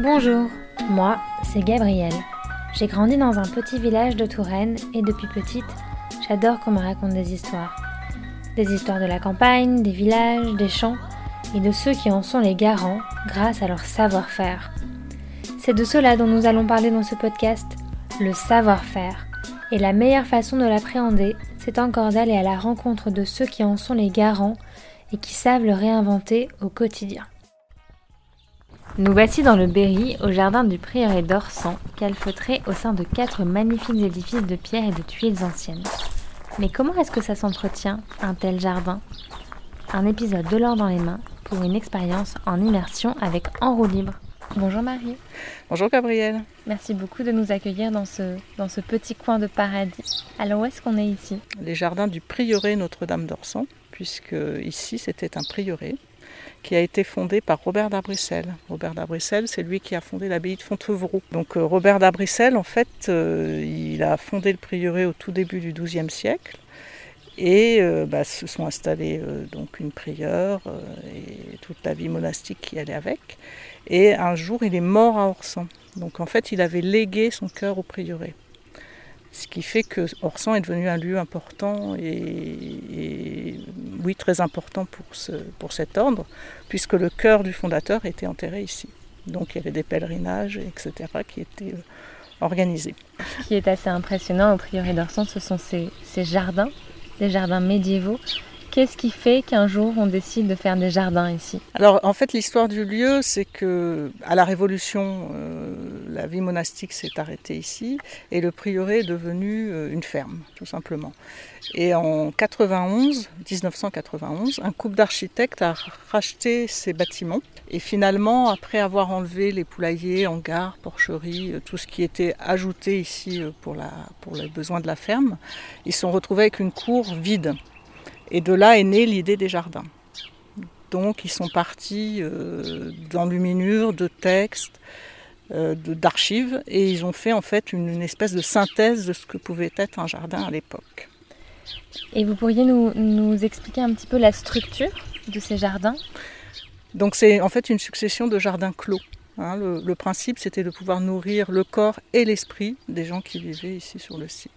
Bonjour, moi, c'est Gabrielle. J'ai grandi dans un petit village de Touraine et depuis petite, j'adore qu'on me raconte des histoires. Des histoires de la campagne, des villages, des champs et de ceux qui en sont les garants grâce à leur savoir-faire. C'est de cela dont nous allons parler dans ce podcast, le savoir-faire. Et la meilleure façon de l'appréhender, c'est encore d'aller à la rencontre de ceux qui en sont les garants et qui savent le réinventer au quotidien. Nous voici dans le Berry, au jardin du prieuré d'Orsan, calfeutré au sein de quatre magnifiques édifices de pierre et de tuiles anciennes. Mais comment est-ce que ça s'entretient, un tel jardin? Un épisode de l'or dans les mains pour une expérience en immersion avec En roue libre. Bonjour Marie. Bonjour Gabrielle. Merci beaucoup de nous accueillir dans ce, dans ce petit coin de paradis. Alors où est-ce qu'on est ici? Les jardins du prieuré Notre-Dame d'Orsan, puisque ici c'était un prieuré qui a été fondé par Robert d'Abrissel. Robert d'Abrissel, c'est lui qui a fondé l'abbaye de Fontevraud. Donc euh, Robert d'Abrissel, en fait, euh, il a fondé le prieuré au tout début du XIIe siècle. Et euh, bah, se sont installés donc une prieure et toute la vie monastique qui allait avec. Et un jour, il est mort à Orsan. Donc en fait, il avait légué son cœur au prieuré. Ce qui fait que Orsan est devenu un lieu important et, oui, très important pour, ce, pour cet ordre, puisque le cœur du fondateur était enterré ici. Donc il y avait des pèlerinages, etc., qui étaient euh, organisés. Ce qui est assez impressionnant au prieuré d'Orsan, ce sont ces, ces jardins, des jardins médiévaux Qu'est-ce qui fait qu'un jour on décide de faire des jardins ici? Alors en fait l'histoire du lieu c'est que à la Révolution euh, la vie monastique s'est arrêtée ici et le prieuré est devenu euh, une ferme tout simplement. Et en 91, 1991, un couple d'architectes a racheté ces bâtiments et finalement après avoir enlevé les poulaillers, hangars, porcheries, euh, tout ce qui était ajouté ici pour, la, pour les besoins de la ferme, ils se sont retrouvés avec une cour vide. Et de là est née l'idée des jardins. Donc ils sont partis euh, d'enluminures, de textes, euh, d'archives, et ils ont fait en fait une, espèce de synthèse de ce que pouvait être un jardin à l'époque. Et vous pourriez nous, nous, expliquer un petit peu la structure de ces jardins? Donc c'est en fait une succession de jardins clos. Hein, le, principe, c'était de pouvoir nourrir le corps et l'esprit des gens qui vivaient ici sur le site.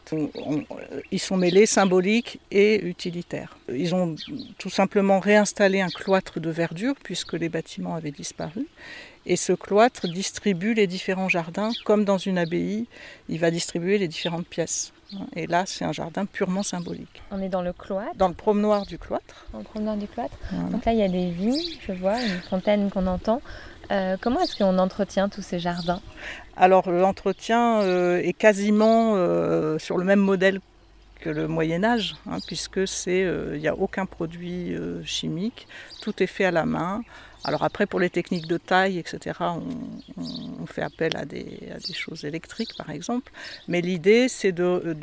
ils sont mêlés symboliques et utilitaires. Ils ont tout simplement réinstallé un cloître de verdure puisque les bâtiments avaient disparu. Et ce cloître distribue les différents jardins comme dans une abbaye. Il va distribuer les différentes pièces. Et là, c'est un jardin purement symbolique. On est dans le cloître Dans le promenoir du cloître. Dans le promenoir du cloître. Donc là, il y a des vignes, je vois, une fontaine qu'on entend. Euh, comment est-ce qu'on entretient tous ces jardins? Alors l'entretien euh, est quasiment euh, sur le même modèle le Moyen Âge, hein, puisque c'est il n'y a aucun produit chimique, tout est fait à la main. Alors après pour les techniques de taille, etc., on, fait appel à des, choses électriques par exemple, mais l'idée c'est de,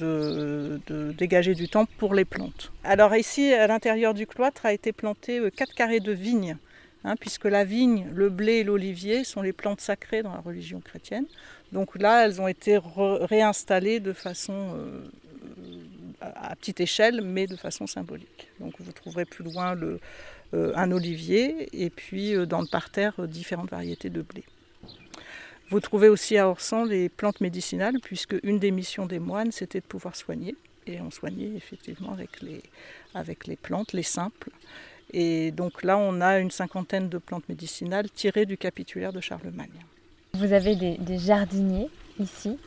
dégager du temps pour les plantes. Alors ici à l'intérieur du cloître a été planté 4 carrés de vignes Hein, puisque la vigne, le blé et l'olivier sont les plantes sacrées dans la religion chrétienne. Donc là, elles ont été réinstallées de façon euh, à petite échelle, mais de façon symbolique. Donc vous trouverez plus loin euh, un olivier et puis euh, dans le parterre différentes variétés de blé. Vous trouvez aussi à Orsan les plantes médicinales, puisque une des missions des moines, c'était de pouvoir soigner. Et on soignait effectivement avec les, plantes, les simples. Et donc là, on a une cinquantaine de plantes médicinales tirées du capitulaire de Charlemagne. Vous avez des, jardiniers ici.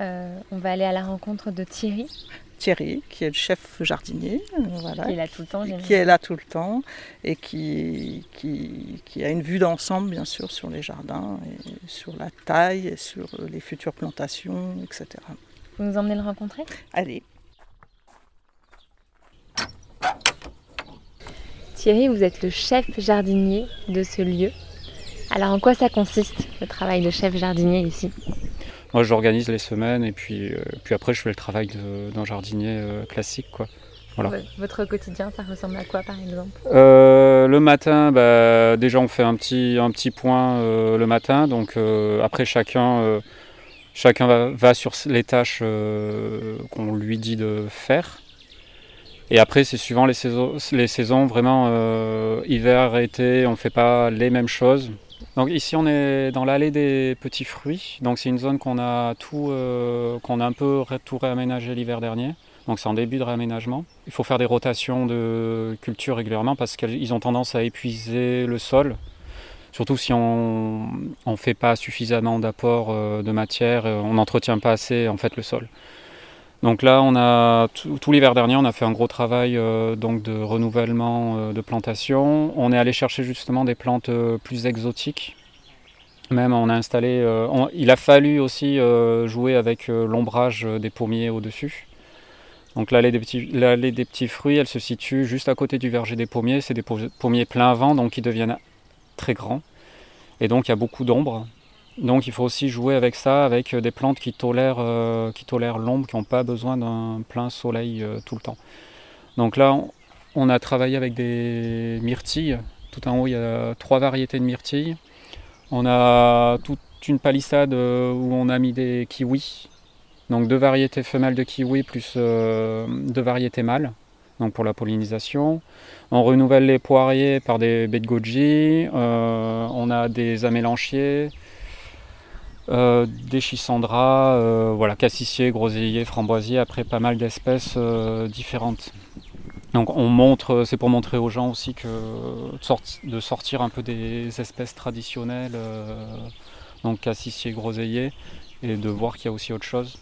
Euh, on va aller à la rencontre de Thierry. Thierry, qui est le chef jardinier, qui est là tout le temps, qui est là tout le temps et qui, qui, qui a une vue d'ensemble, bien sûr, sur les jardins, et sur la taille, et sur les futures plantations, etc. Vous nous emmenez le rencontrer? Allez. Thierry, vous êtes le chef jardinier de ce lieu. Alors en quoi ça consiste le travail de chef jardinier ici? Moi j'organise les semaines et puis, euh, puis après je fais le travail d'un jardinier euh, classique. Quoi. Votre quotidien, ça ressemble à quoi par exemple? Euh, Le matin, bah, déjà on fait un petit, un petit point le matin. Donc après chacun, chacun va, va, sur les tâches qu'on lui dit de faire. Et après, c'est suivant les saisons, les saisons vraiment hiver, été, on ne fait pas les mêmes choses. Donc ici on est dans l'allée des petits fruits. Donc c'est une zone qu'on a tout, euh, qu'on a un peu tout réaménagé l'hiver dernier. Donc c'est en début de réaménagement. Il faut faire des rotations de culture régulièrement parce qu'ils ont tendance à épuiser le sol. Surtout si on ne fait pas suffisamment d'apport euh, de matière, euh, on n'entretient pas assez en fait le sol. Donc là, on a tout, l'hiver dernier, on a fait un gros travail euh, donc de renouvellement de plantation. On est allé chercher justement des plantes plus exotiques. Même on a installé, il a fallu aussi jouer avec l'ombrage des pommiers au-dessus. Donc l'allée des, petits, des petits fruits, elle se situe juste à côté du verger des pommiers. C'est des pommiers plein vent, donc ils deviennent très grands. Et donc il y a beaucoup d'ombre. Donc il faut aussi jouer avec ça, avec des plantes qui tolèrent, euh, l'ombre, qui n'ont pas besoin d'un plein soleil euh, tout le temps. Donc là, on a travaillé avec des myrtilles. Tout en haut, il y a trois variétés de myrtilles. On a toute une palissade euh, où on a mis des kiwis donc deux variétés femelles de kiwi plus euh, deux variétés mâles donc pour la pollinisation. On renouvelle les poiriers par des baies de goji, euh, on a des amélanchiers, euh, des chisandras, voilà, cassissiers, groseilliers, framboisiers, après pas mal d'espèces différentes. Donc on montre, c'est pour montrer aux gens aussi que de sortir un peu des espèces traditionnelles, donc cassissiers, groseilliers, et de voir qu'il y a aussi autre chose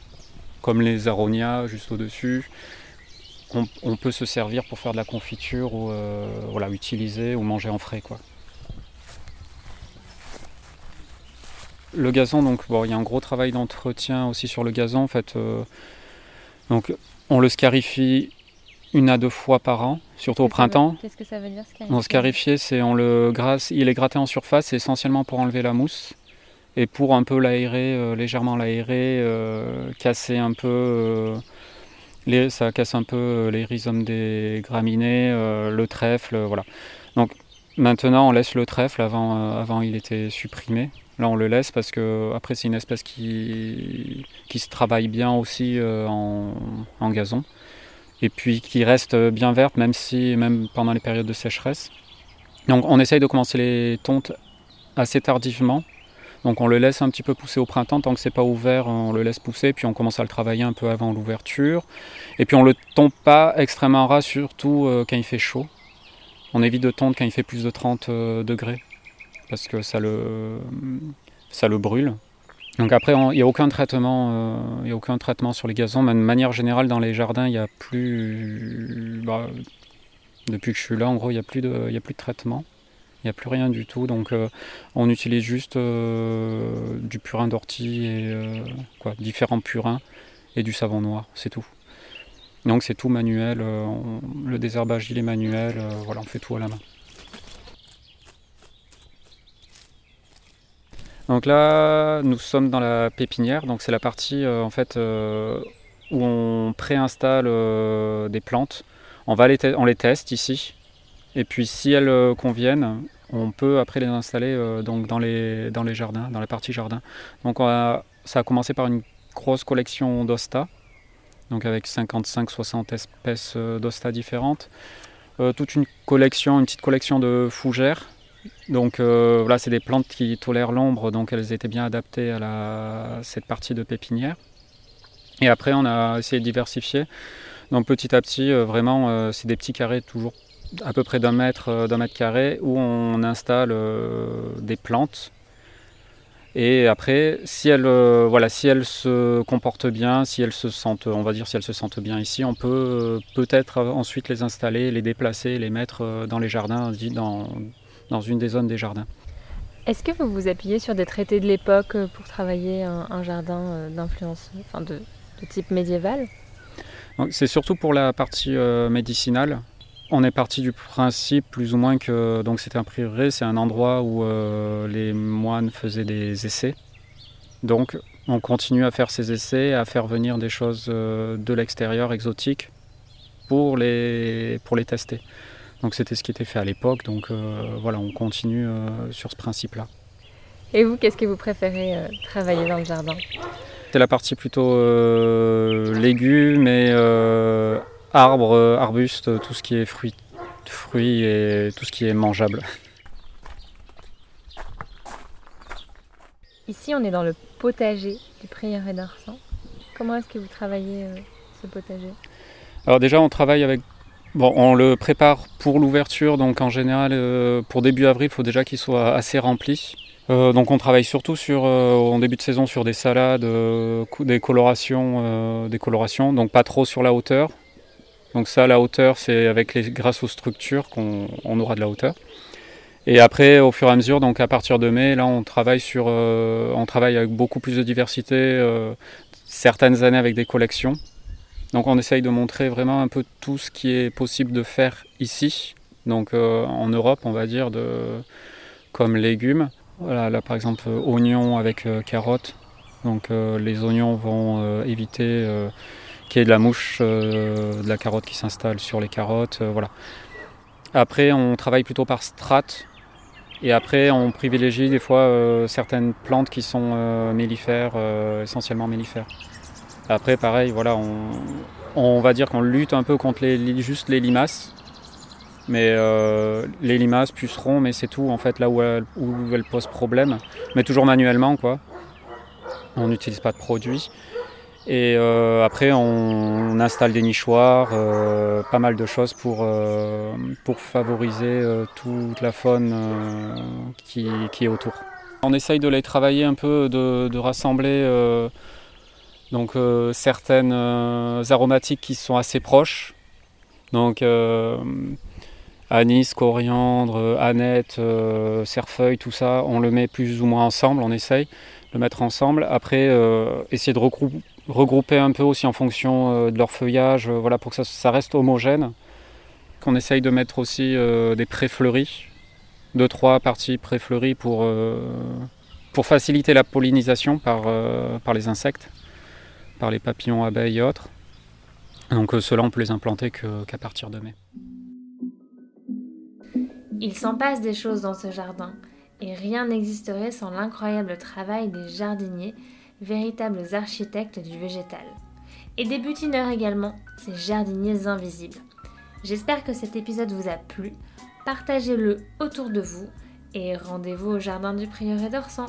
comme les aronias juste au-dessus. On, peut se servir pour faire de la confiture ou euh, voilà, utiliser ou manger en frais. Le gazon, donc bon, il y a un gros travail d'entretien aussi sur le gazon. En fait, euh, donc on le scarifie une à deux fois par an, surtout au printemps. Qu'est-ce que ça veut dire scarifier Scarifier, c'est on le grasse, il est gratté en surface, essentiellement pour enlever la mousse et pour un peu l'aérer, euh, légèrement l'aérer, euh, casser un peu, euh, les, ça casse un peu les rhizomes des graminées, le trèfle, voilà. Donc maintenant on laisse le trèfle, avant, avant il était supprimé. Là on le laisse parce que après c'est une espèce qui, qui se travaille bien aussi en, en, gazon et puis qui reste bien verte même si même pendant les périodes de sécheresse. Donc on essaye de commencer les tontes assez tardivement donc on le laisse un petit peu pousser au printemps, tant que c'est pas ouvert, on le laisse pousser, puis on commence à le travailler un peu avant l'ouverture. Et puis on le tombe pas extrêmement ras, surtout euh, quand il fait chaud. On évite de tondre quand il fait plus de 30 euh, degrés, parce que ça le, brûle. Donc après, il n'y a aucun traitement, euh, aucun traitement sur les gazons. Mais de manière générale, dans les jardins, il n'y a plus, bah, depuis que je suis là, en gros, il n'y a plus de, il a plus de traitement. Il n'y a plus rien du tout. Donc euh, on utilise juste euh, du purin d'ortie et différents purins et du savon noir, c'est tout. Donc c'est tout manuel, le désherbage il est manuel, voilà, on fait tout à la main. Donc là, nous sommes dans la pépinière, donc c'est la partie en fait où on préinstalle des plantes. On, va les on les teste ici, et puis si elles euh, conviennent, on peut après les installer euh, donc dans, les, dans les jardins, dans la partie jardin. Donc ça a commencé par une grosse collection d'osta, donc avec 55-60 espèces euh, d'osta différentes. toute une collection, une petite collection de fougères. Donc voilà, c'est des plantes qui tolèrent l'ombre, donc elles étaient bien adaptées à cette partie de pépinière. Et après, on a essayé de diversifier. Donc petit à petit, vraiment, c'est des petits carrés toujours à peu près d'un mètre, euh, d'un mètre carré où on installe euh, des plantes. Et après, si elles, euh, voilà, si elles se comportent bien, si elles se sentent, on va dire si elles se sentent bien ici, on peut peut-être ensuite les installer, les déplacer, les mettre dans les jardins, dans, dans une des zones des jardins. Est-ce que vous vous appuyez sur des traités de l'époque pour travailler un, jardin d'influence, enfin de, de, type médiéval? C'est surtout pour la partie médicinale. On est parti du principe plus ou moins que donc c'était un prieuré, c'est un endroit où euh, les moines faisaient des essais. Donc on continue à faire ces essais, à faire venir des choses euh, de l'extérieur exotiques pour les, pour les tester. Donc c'était ce qui était fait à l'époque, donc euh, voilà, on continue sur ce principe-là. Et vous, qu'est-ce que vous préférez travailler dans le jardin? C'est la partie plutôt légumes et arbres, euh, arbustes, tout ce qui est fruits, fruits et tout ce qui est mangeable. Ici, on est dans le potager du prieuré d'Orsan. Comment est-ce que vous travaillez euh, ce potager? Alors déjà, on travaille avec... Bon, on le prépare pour l'ouverture, donc en général, euh, pour début avril, il faut déjà qu'il soit assez rempli. Euh, donc on travaille surtout sur, en début de saison sur des salades, des colorations, des colorations, donc pas trop sur la hauteur. Donc ça, la hauteur, c'est avec les, grâce aux structures qu'on aura de la hauteur. Et après, au fur et à mesure, donc à partir de mai, là, on travaille sur, on travaille avec beaucoup plus de diversité, certaines années avec des collections. Donc on essaye de montrer vraiment un peu tout ce qui est possible de faire ici, donc euh, en Europe on va dire, de, comme légumes. Voilà, là par exemple oignons avec euh, carottes. Donc euh, les oignons vont éviter qu'il y ait de la mouche de la carotte qui s'installe sur les carottes. voilà. Après on travaille plutôt par strates. Et après, on privilégie des fois euh, certaines plantes qui sont euh, mellifères, euh, essentiellement mellifères. Après, pareil, voilà, on, va dire qu'on lutte un peu contre les, juste les limaces. Mais les limaces, pucerons, mais c'est tout en fait là où elles, posent problème. Mais toujours manuellement, quoi. On n'utilise pas de produits. Et euh, après, on, installe des nichoirs, euh, pas mal de choses pour, euh, favoriser toute la faune qui, est autour. On essaye de les travailler un peu, de rassembler donc, certaines aromatiques qui sont assez proches. Donc anis, coriandre, aneth, cerfeuil, tout ça, on le met plus ou moins ensemble, on essaye de le mettre ensemble. Après, essayer de regrouper un peu aussi en fonction euh, de leur feuillage, euh, voilà, pour que ça, reste homogène. Qu'on essaye de mettre aussi euh, des pré-fleuris, deux, trois parties pré-fleuries pour, pour faciliter la pollinisation par, par les insectes, par les papillons, abeilles et autres. Donc ceux-là, on peut les implanter qu'à partir de mai. Il s'en passe des choses dans ce jardin, et rien n'existerait sans l'incroyable travail des jardiniers véritables architectes du végétal. Et des butineurs également, ces jardiniers invisibles. J'espère que cet épisode vous a plu. Partagez-le autour de vous et rendez-vous au jardin du prieuré d'Orsan.